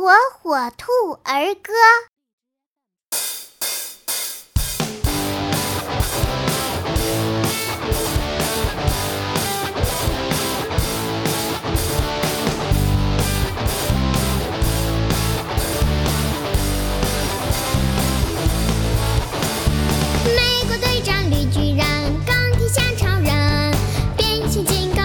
火火兔儿歌，美国队长、绿巨人、钢铁侠、超人、变形金刚。